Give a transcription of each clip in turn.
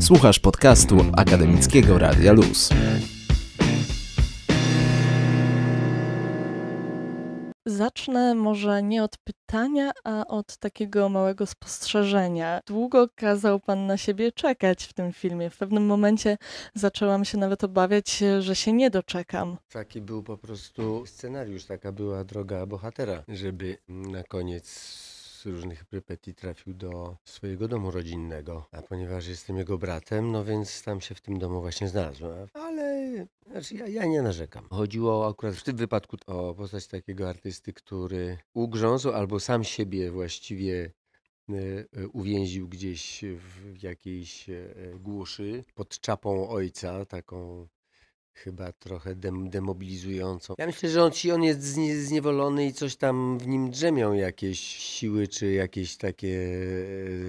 Słuchasz podcastu Akademickiego Radia Luz. Zacznę może nie od pytania, a od takiego małego spostrzeżenia. Długo kazał pan na siebie czekać w tym filmie. W pewnym momencie zaczęłam się nawet obawiać, że się nie doczekam. Taki był po prostu scenariusz, taka była droga bohatera, żeby na koniec z różnych prypetii trafił do swojego domu rodzinnego. A ponieważ jestem jego bratem, no więc tam się w tym domu właśnie znalazłem. Ale znaczy ja, ja nie narzekam. Chodziło akurat w tym wypadku o postać takiego artysty, który ugrzązł albo sam siebie właściwie e, e, uwięził gdzieś w jakiejś e, głuszy pod czapą ojca, taką chyba trochę dem, demobilizującą. Ja myślę, że on, ci, on jest znie, zniewolony i coś tam w nim drzemią jakieś siły, czy jakieś takie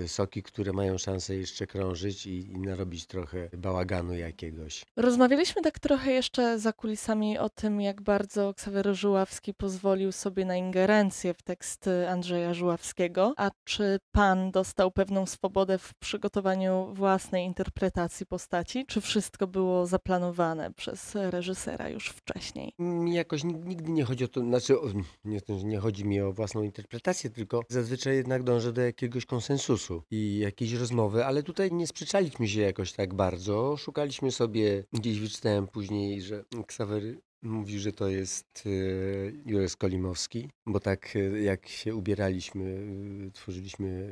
e, soki, które mają szansę jeszcze krążyć i, i narobić trochę bałaganu jakiegoś. Rozmawialiśmy tak trochę jeszcze za kulisami o tym, jak bardzo Ksawery Żuławski pozwolił sobie na ingerencję w tekst Andrzeja Żuławskiego. A czy pan dostał pewną swobodę w przygotowaniu własnej interpretacji postaci? Czy wszystko było zaplanowane przez reżysera już wcześniej? Mi jakoś nig- nigdy nie chodzi o to, znaczy o, nie, nie chodzi mi o własną interpretację, tylko zazwyczaj jednak dążę do jakiegoś konsensusu i jakiejś rozmowy, ale tutaj nie sprzeczaliśmy się jakoś tak bardzo. Szukaliśmy sobie, gdzieś wyczytałem później, że Ksawery mówi, że to jest e, Jurek Kolimowski, bo tak e, jak się ubieraliśmy, e, tworzyliśmy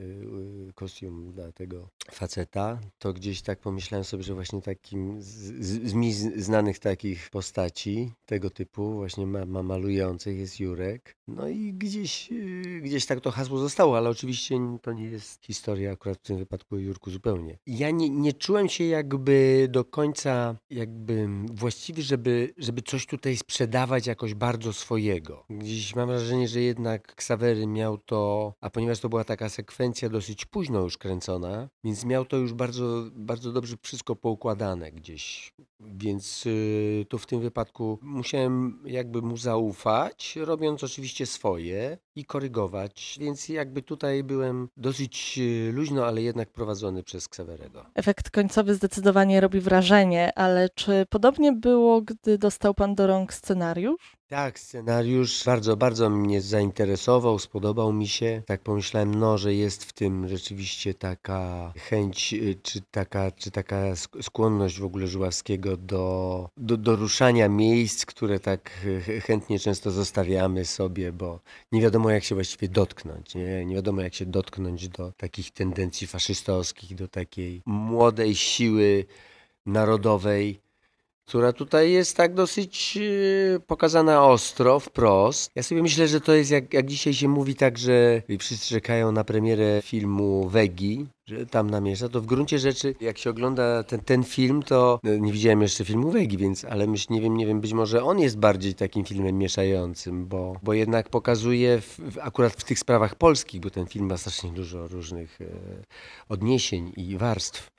kostium dla tego faceta, to gdzieś tak pomyślałem sobie, że właśnie takim z, z, mi znanych takich postaci tego typu, właśnie ma, ma malujących jest Jurek. No i gdzieś, gdzieś tak to hasło zostało, ale oczywiście to nie jest historia akurat w tym wypadku Jurku zupełnie. Ja nie, nie czułem się jakby do końca jakby właściwy, żeby, żeby coś tutaj sprzedawać jakoś bardzo swojego. Gdzieś mam wrażenie, że jednak Ksawery miał to, a ponieważ to była taka sekwencja dosyć późno już kręcona, więc miał to już bardzo, bardzo dobrze wszystko poukładane gdzieś. Więc y, tu w tym wypadku musiałem jakby mu zaufać, robiąc oczywiście swoje i korygować, więc jakby tutaj byłem dosyć y, luźno, ale jednak prowadzony przez Ksawerego. Efekt końcowy zdecydowanie robi wrażenie, ale czy podobnie było, gdy dostał pan do rąk scenariusz? Tak, scenariusz bardzo, bardzo mnie zainteresował, spodobał mi się. Tak pomyślałem, no, że jest w tym rzeczywiście taka chęć, y, czy taka, czy taka sk- skłonność w ogóle Żuławskiego do, do, do ruszania miejsc, które tak ch- chętnie często zostawiamy sobie, bo nie wiadomo jak się właściwie dotknąć, nie? Nie wiadomo jak się dotknąć do takich tendencji faszystowskich, do takiej młodej siły narodowej, która tutaj jest tak dosyć e, pokazana ostro, wprost. Ja sobie myślę, że to jest jak, jak dzisiaj się mówi tak, że wszyscy czekają na premierę filmu Wegi, że tam namiesza, to w gruncie rzeczy, jak się ogląda ten, ten film, to no, nie widziałem jeszcze filmu Wegi, więc, ale myśl, nie wiem, nie wiem, być może on jest bardziej takim filmem mieszającym, bo, bo jednak pokazuje w, w, akurat w tych sprawach polskich, bo ten film ma strasznie dużo różnych e, odniesień i warstw.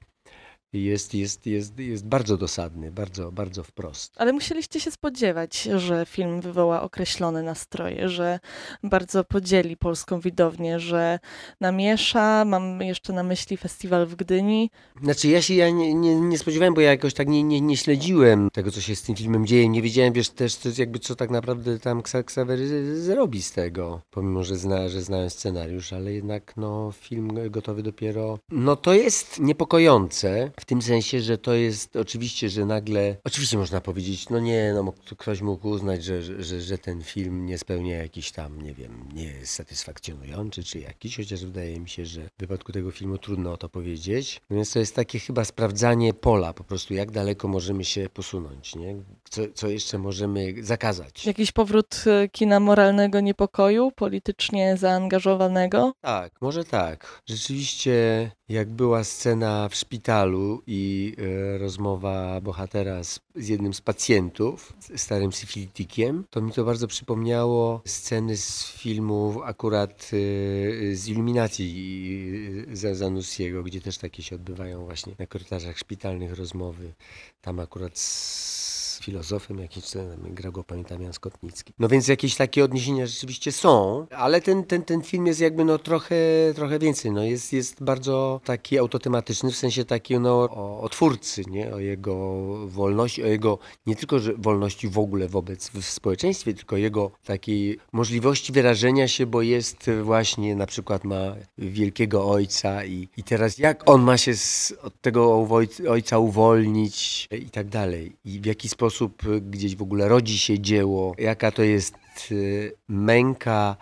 Jest, jest, jest, jest bardzo dosadny, bardzo, bardzo wprost. Ale musieliście się spodziewać, że film wywoła określone nastroje, że bardzo podzieli polską widownię, że namiesza. Mam jeszcze na myśli festiwal w Gdyni. Znaczy ja się ja nie, nie, nie spodziewałem, bo ja jakoś tak nie, nie, nie śledziłem tego, co się z tym filmem dzieje. Nie wiedziałem, wiesz, też co, jakby co tak naprawdę tam Ksawery zrobi z tego. Pomimo, że, zna, że znałem scenariusz, ale jednak no, film gotowy dopiero. No to jest niepokojące w tym sensie, że to jest oczywiście, że nagle, oczywiście można powiedzieć, no nie, no ktoś mógł uznać, że, że, że, że ten film nie spełnia jakiś tam, nie wiem, nie jest satysfakcjonujący czy jakiś, chociaż wydaje mi się, że w wypadku tego filmu trudno o to powiedzieć. No Więc to jest takie chyba sprawdzanie pola, po prostu jak daleko możemy się posunąć, nie? Co, co jeszcze możemy zakazać. Jakiś powrót e, kina moralnego niepokoju, politycznie zaangażowanego. Tak, może tak. Rzeczywiście, jak była scena w szpitalu i e, rozmowa bohatera z, z jednym z pacjentów, starym syfilitikiem, to mi to bardzo przypomniało sceny z filmu akurat e, z Iluminacji e, za Zanussiego, gdzie też takie się odbywają właśnie na korytarzach szpitalnych rozmowy. Tam akurat z filozofem tam grał go, pamiętam, Jan Skotnicki. No więc jakieś takie odniesienia rzeczywiście są, ale ten, ten, ten film jest jakby no trochę, trochę więcej. No jest, jest bardzo taki autotematyczny, w sensie taki no o, o twórcy, nie? O jego wolności, o jego nie tylko że wolności w ogóle wobec w społeczeństwie, tylko jego takiej możliwości wyrażenia się, bo jest właśnie na przykład ma wielkiego ojca i, i teraz jak on ma się z, od tego ojca uwolnić i tak dalej. I w jaki sposób gdzieś w ogóle rodzi się dzieło, jaka to jest y, męka.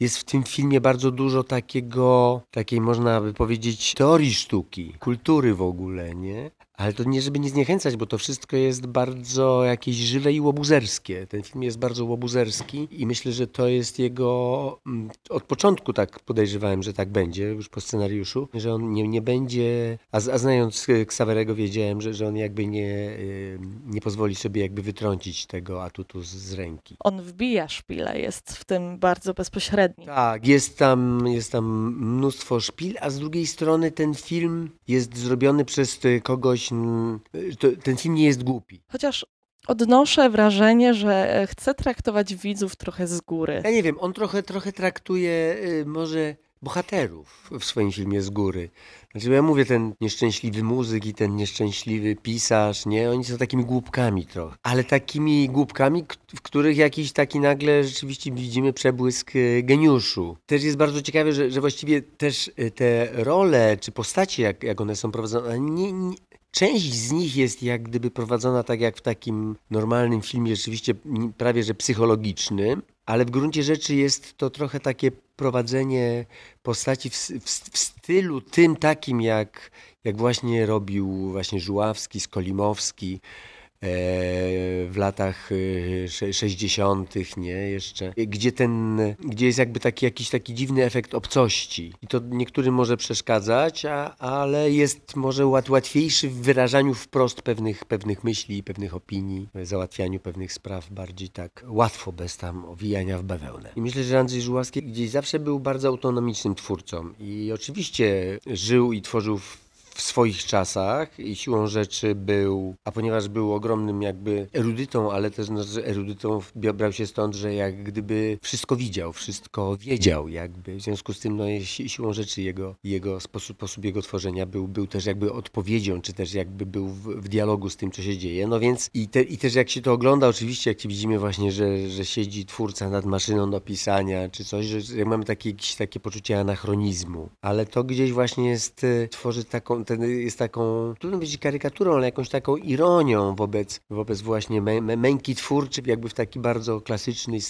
Jest w tym filmie bardzo dużo takiego, takiej można by powiedzieć, teorii sztuki, kultury w ogóle, nie? Ale to nie, żeby nie zniechęcać, bo to wszystko jest bardzo jakieś żywe i łobuzerskie. Ten film jest bardzo łobuzerski i myślę, że to jest jego... Mm, od początku tak podejrzewałem, że tak będzie, już po scenariuszu, że on nie, nie będzie... A, a znając Ksawerego wiedziałem, że, że on jakby nie, nie pozwoli sobie jakby wytrącić tego atutu z, z ręki. On wbija szpile, jest w tym bardzo bezpośredni. Tak, jest tam, jest tam mnóstwo szpil, a z drugiej strony ten film jest zrobiony przez kogoś ten film nie jest głupi. Chociaż odnoszę wrażenie, że chce traktować widzów trochę z góry. Ja nie wiem, on trochę, trochę traktuje y, może bohaterów w swoim filmie z góry. Znaczy, ja mówię, ten nieszczęśliwy muzyk i ten nieszczęśliwy pisarz, nie? Oni są takimi głupkami trochę. Ale takimi głupkami, w których jakiś taki nagle rzeczywiście widzimy przebłysk y, geniuszu. Też jest bardzo ciekawe, że, że właściwie też y, te role, czy postacie, jak, jak one są prowadzone, nie, nie Część z nich jest jak gdyby prowadzona tak jak w takim normalnym filmie, rzeczywiście prawie że psychologicznym, ale w gruncie rzeczy jest to trochę takie prowadzenie postaci w, w, w stylu tym takim, jak, jak właśnie robił właśnie Żuławski, Skolimowski, w latach 60., y, nie, jeszcze, gdzie ten, gdzie jest jakby taki jakiś taki dziwny efekt obcości. I to niektórym może przeszkadzać, a, ale jest może łatwiejszy w wyrażaniu wprost pewnych, pewnych myśli pewnych opinii, w załatwianiu pewnych spraw bardziej tak łatwo, bez tam owijania w bawełnę. I myślę, że Andrzej Żuławski gdzieś zawsze był bardzo autonomicznym twórcą i oczywiście żył i tworzył w w swoich czasach i siłą rzeczy był, a ponieważ był ogromnym jakby erudytą, ale też no, erudytą brał się stąd, że jak gdyby wszystko widział, wszystko wiedział jakby. W związku z tym no, siłą rzeczy jego, jego sposób, sposób jego tworzenia był, był też jakby odpowiedzią, czy też jakby był w, w dialogu z tym, co się dzieje. No więc i, te, i też jak się to ogląda, oczywiście jak widzimy właśnie, że, że siedzi twórca nad maszyną do pisania, czy coś, że mamy takie, jakieś takie poczucie anachronizmu, ale to gdzieś właśnie jest, e, tworzy taką, ten jest taką, trudno powiedzieć karykaturą, ale jakąś taką ironią wobec, wobec właśnie mę, męki twórczej, jakby w taki bardzo klasyczny i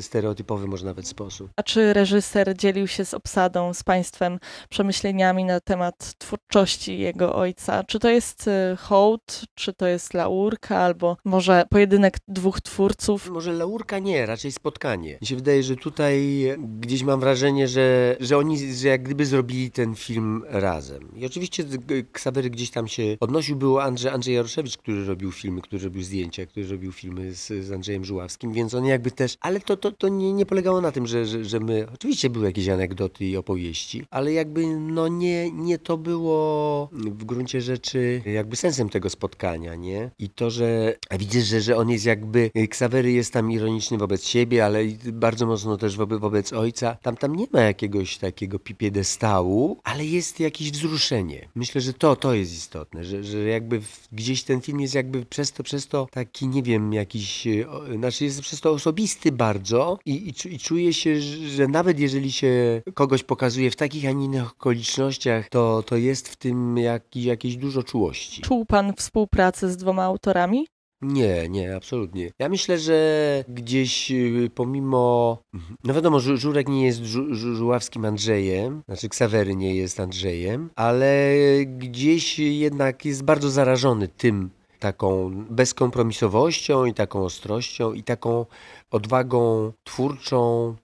stereotypowy może nawet sposób. A czy reżyser dzielił się z obsadą, z państwem przemyśleniami na temat twórczości jego ojca? Czy to jest y, hołd, czy to jest laurka, albo może pojedynek dwóch twórców? Może laurka nie, raczej spotkanie. Mi się wydaje, że tutaj gdzieś mam wrażenie, że, że oni że jak gdyby zrobili ten film razem. I oczywiście Ksawery gdzieś tam się odnosił. Był Andrzej, Andrzej Jaroszewicz, który robił filmy, który robił zdjęcia, który robił filmy z, z Andrzejem Żuławskim, więc on jakby też, ale to, to, to nie, nie polegało na tym, że, że, że my, oczywiście były jakieś anegdoty i opowieści, ale jakby no nie, nie to było w gruncie rzeczy jakby sensem tego spotkania, nie? I to, że widzę, że, że on jest jakby, Ksawery jest tam ironiczny wobec siebie, ale bardzo mocno też wobec, wobec ojca. Tam, tam nie ma jakiegoś takiego pipiedestału, ale jest jakieś wzruszenie. Że to, to jest istotne, że, że jakby gdzieś ten film jest jakby przez to, przez to taki, nie wiem, jakiś, e, znaczy jest przez to osobisty bardzo i, i, i czuję się, że nawet jeżeli się kogoś pokazuje w takich, a nie innych okolicznościach, to, to jest w tym jak, jakieś dużo czułości. Czuł pan współpracę z dwoma autorami? Nie, nie, absolutnie. Ja myślę, że gdzieś y, pomimo. No wiadomo, Żurek nie jest Żuławskim Andrzejem, znaczy Ksawery nie jest Andrzejem, ale gdzieś jednak jest bardzo zarażony tym taką bezkompromisowością i taką ostrością i taką odwagą twórczą,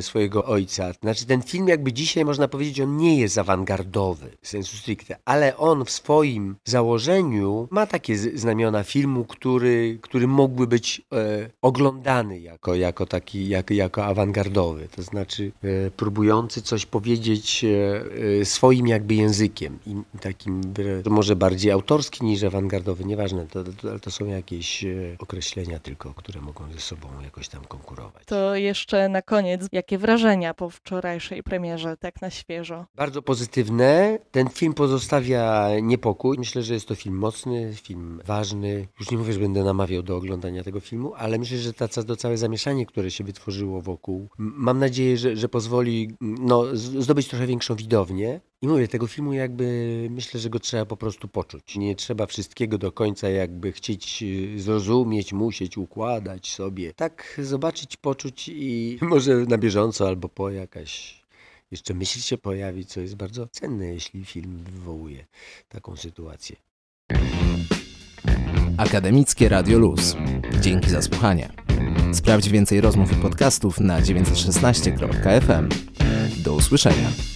swojego ojca. Znaczy ten film jakby dzisiaj można powiedzieć, on nie jest awangardowy, sensu stricte, ale on w swoim założeniu ma takie znamiona filmu, który, który mógłby być e, oglądany jako, jako taki, jako, jako awangardowy. To znaczy e, próbujący coś powiedzieć e, e, swoim jakby językiem i takim może bardziej autorski niż awangardowy, nieważne, to, to, to są jakieś e, określenia tylko, które mogą ze sobą jakoś tam konkurować. To jeszcze na koniec, jakie wrażenia po wczorajszej premierze, tak na świeżo? Bardzo pozytywne. Ten film pozostawia niepokój. Myślę, że jest to film mocny, film ważny. Już nie mówię, że będę namawiał do oglądania tego filmu, ale myślę, że ta, to całe zamieszanie, które się wytworzyło wokół, mam nadzieję, że, że pozwoli no, zdobyć trochę większą widownię. I mówię, tego filmu jakby myślę, że go trzeba po prostu poczuć. Nie trzeba wszystkiego do końca jakby chcieć y, zrozumieć, musieć układać sobie. Tak zobaczyć, poczuć i może na bieżąco albo po jakaś jeszcze myśl się pojawi, co jest bardzo cenne, jeśli film wywołuje taką sytuację. Akademickie Radio Luz. Dzięki za słuchanie. Sprawdź więcej rozmów i podcastów na 916.fm. Do usłyszenia.